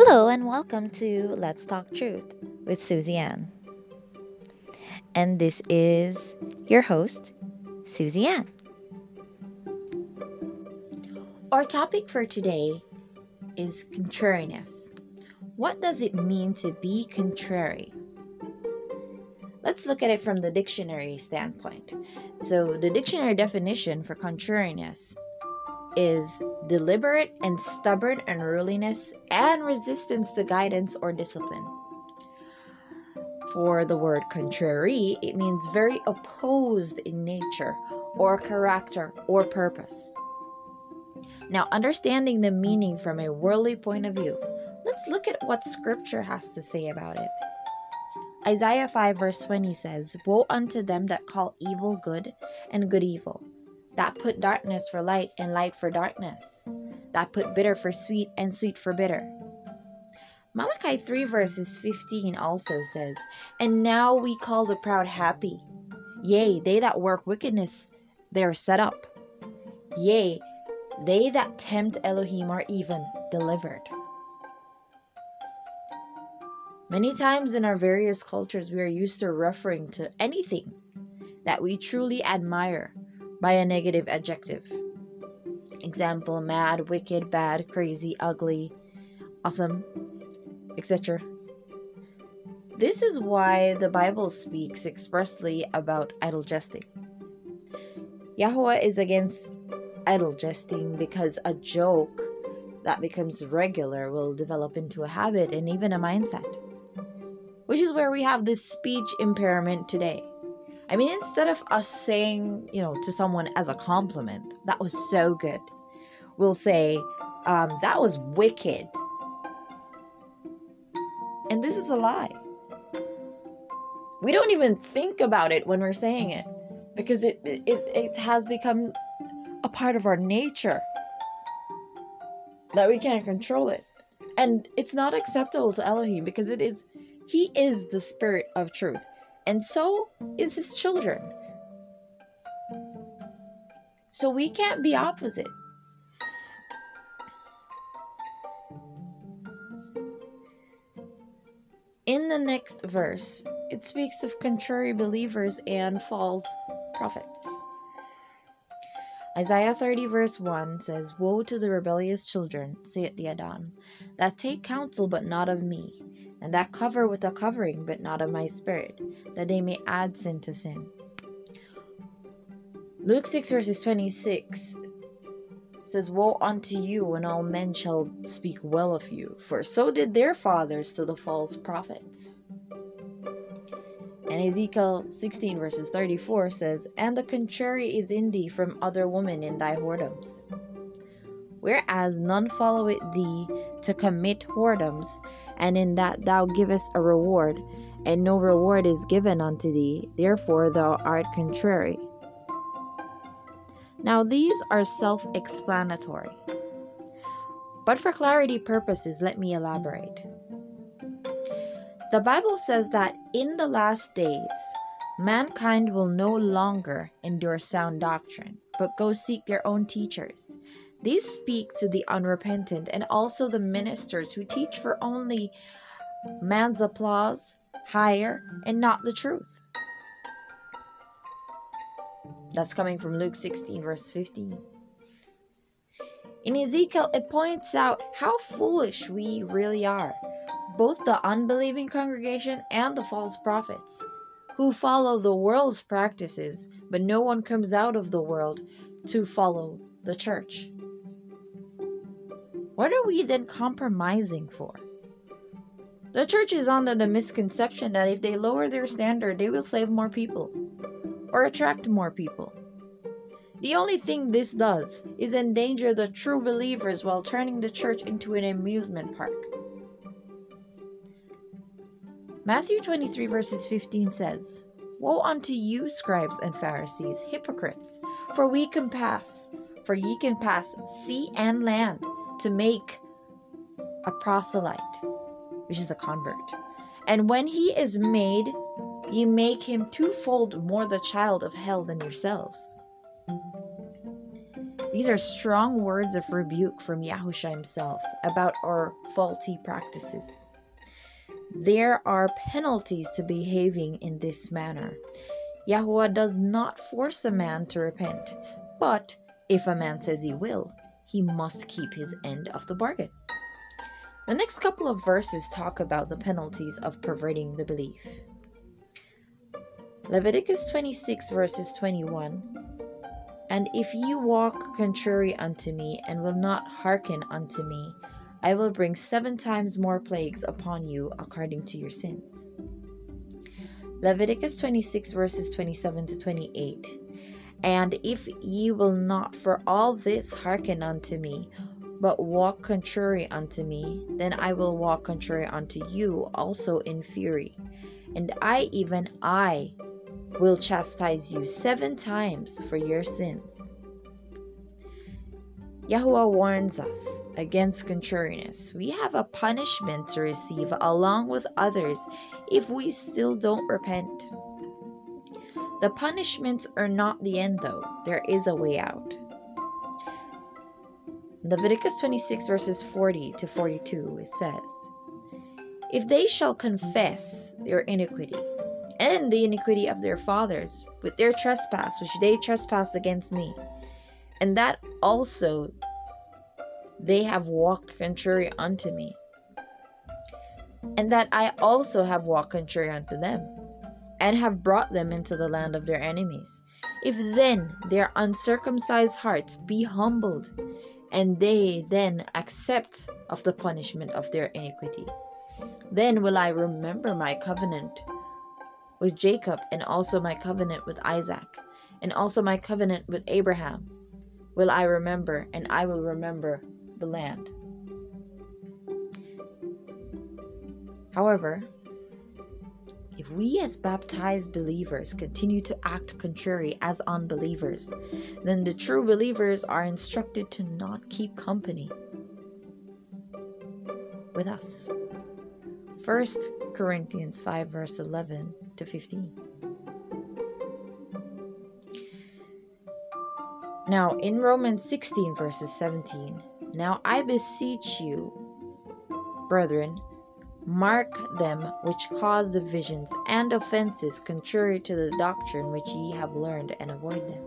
Hello and welcome to Let's Talk Truth with Susie Ann. And this is your host, Susie Ann. Our topic for today is contrariness. What does it mean to be contrary? Let's look at it from the dictionary standpoint. So, the dictionary definition for contrariness is deliberate and stubborn unruliness and resistance to guidance or discipline. For the word contrary, it means very opposed in nature or character or purpose. Now, understanding the meaning from a worldly point of view, let's look at what scripture has to say about it. Isaiah 5, verse 20 says, Woe unto them that call evil good and good evil, that put darkness for light and light for darkness, that put bitter for sweet and sweet for bitter. Malachi 3 verses 15 also says, And now we call the proud happy. Yea, they that work wickedness, they are set up. Yea, they that tempt Elohim are even delivered. Many times in our various cultures, we are used to referring to anything that we truly admire by a negative adjective. Example mad, wicked, bad, crazy, ugly, awesome, etc. This is why the Bible speaks expressly about idle jesting. Yahweh is against idle jesting because a joke that becomes regular will develop into a habit and even a mindset. Which is where we have this speech impairment today. I mean, instead of us saying, you know, to someone as a compliment, that was so good, we'll say, um, that was wicked. And this is a lie. We don't even think about it when we're saying it because it, it, it has become a part of our nature that we can't control it. And it's not acceptable to Elohim because it is, he is the spirit of truth and so is his children. So we can't be opposite. In the next verse, it speaks of contrary believers and false prophets. Isaiah 30, verse 1 says, Woe to the rebellious children, saith the Adon, that take counsel but not of me, and that cover with a covering, but not of my spirit, that they may add sin to sin. Luke 6 verses 26 says, Woe unto you when all men shall speak well of you, for so did their fathers to the false prophets. And Ezekiel 16 verses 34 says, And the contrary is in thee from other women in thy whoredoms. Whereas none follow it thee to commit whoredoms, and in that thou givest a reward, and no reward is given unto thee, therefore thou art contrary. Now these are self explanatory. But for clarity purposes, let me elaborate. The Bible says that in the last days, mankind will no longer endure sound doctrine, but go seek their own teachers, these speak to the unrepentant and also the ministers who teach for only man's applause, hire, and not the truth. That's coming from Luke 16, verse 15. In Ezekiel, it points out how foolish we really are, both the unbelieving congregation and the false prophets, who follow the world's practices, but no one comes out of the world to follow the church. What are we then compromising for? The church is under the misconception that if they lower their standard, they will save more people or attract more people. The only thing this does is endanger the true believers while turning the church into an amusement park. Matthew 23, verses 15 says, Woe unto you, scribes and Pharisees, hypocrites, for we can pass, for ye can pass sea and land to make a proselyte, which is a convert. And when he is made, ye make him twofold more the child of hell than yourselves. These are strong words of rebuke from Yahusha himself about our faulty practices. There are penalties to behaving in this manner. Yahweh does not force a man to repent, but if a man says he will, he must keep his end of the bargain. The next couple of verses talk about the penalties of perverting the belief. Leviticus 26, verses 21 And if ye walk contrary unto me, and will not hearken unto me, I will bring seven times more plagues upon you according to your sins. Leviticus 26, verses 27 to 28. And if ye will not for all this hearken unto me, but walk contrary unto me, then I will walk contrary unto you also in fury. And I, even I, will chastise you seven times for your sins. Yahweh warns us against contrariness. We have a punishment to receive along with others if we still don't repent. The punishments are not the end, though. There is a way out. Leviticus 26, verses 40 to 42, it says, If they shall confess their iniquity and the iniquity of their fathers with their trespass which they trespassed against me, and that also they have walked contrary unto me, and that I also have walked contrary unto them, and have brought them into the land of their enemies. If then their uncircumcised hearts be humbled, and they then accept of the punishment of their iniquity, then will I remember my covenant with Jacob, and also my covenant with Isaac, and also my covenant with Abraham will I remember, and I will remember the land. However, if we as baptized believers continue to act contrary as unbelievers, then the true believers are instructed to not keep company with us. 1 Corinthians 5, verse 11 to 15. Now, in Romans 16, verses 17, now I beseech you, brethren, mark them which cause divisions and offenses contrary to the doctrine which ye have learned, and avoid them.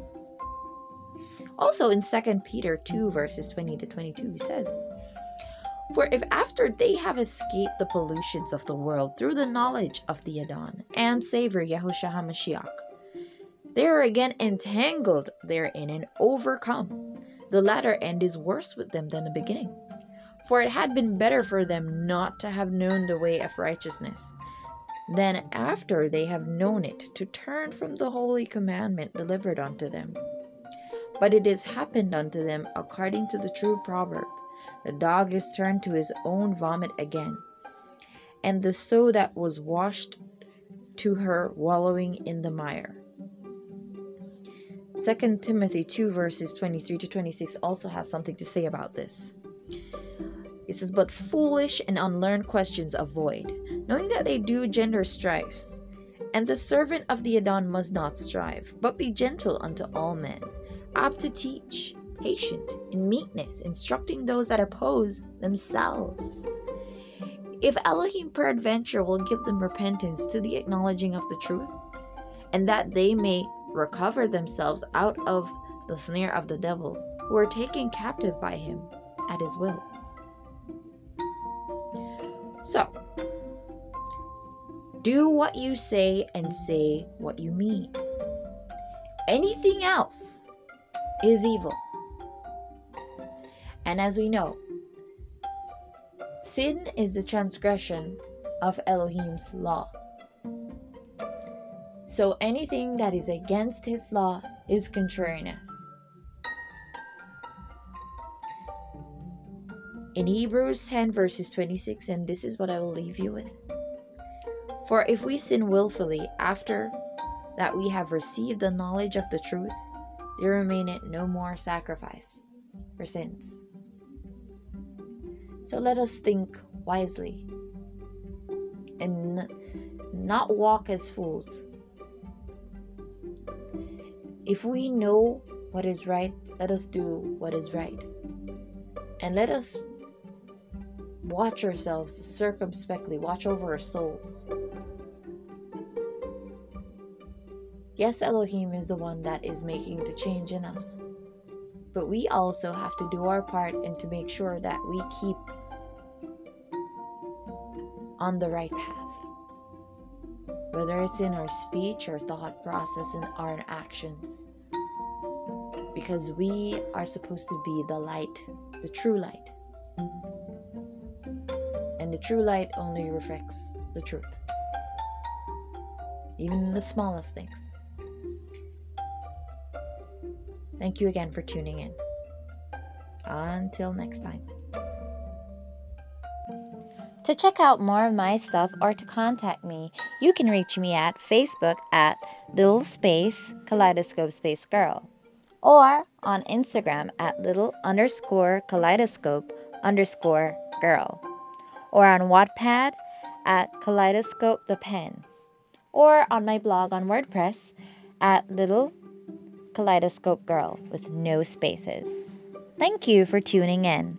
Also in 2 Peter 2, verses 20 to 22, he says, For if after they have escaped the pollutions of the world through the knowledge of the Adon and Savior Yahushua HaMashiach, they are again entangled therein and overcome. The latter end is worse with them than the beginning. For it had been better for them not to have known the way of righteousness, than after they have known it to turn from the holy commandment delivered unto them. But it is happened unto them according to the true proverb The dog is turned to his own vomit again, and the sow that was washed to her wallowing in the mire. 2 Timothy 2 verses 23 to 26 also has something to say about this. It says, But foolish and unlearned questions avoid, knowing that they do gender strifes. And the servant of the Adon must not strive, but be gentle unto all men, apt to teach, patient, in meekness, instructing those that oppose themselves. If Elohim peradventure will give them repentance to the acknowledging of the truth, and that they may recover themselves out of the snare of the devil, who are taken captive by him at his will. So, do what you say and say what you mean. Anything else is evil. And as we know, sin is the transgression of Elohim's law. So anything that is against his law is contrariness. In Hebrews 10, verses 26, and this is what I will leave you with. For if we sin wilfully after that we have received the knowledge of the truth, there remaineth no more sacrifice for sins. So let us think wisely and not walk as fools if we know what is right, let us do what is right. And let us watch ourselves circumspectly, watch over our souls. Yes, Elohim is the one that is making the change in us. But we also have to do our part and to make sure that we keep on the right path. Whether it's in our speech, our thought process, and our actions. Because we are supposed to be the light, the true light. The true light only reflects the truth, even the smallest things. Thank you again for tuning in. Until next time. To check out more of my stuff or to contact me, you can reach me at Facebook at little space kaleidoscope space girl or on Instagram at little underscore kaleidoscope underscore girl or on Wattpad at kaleidoscope the pen or on my blog on WordPress at little kaleidoscope girl with no spaces. Thank you for tuning in.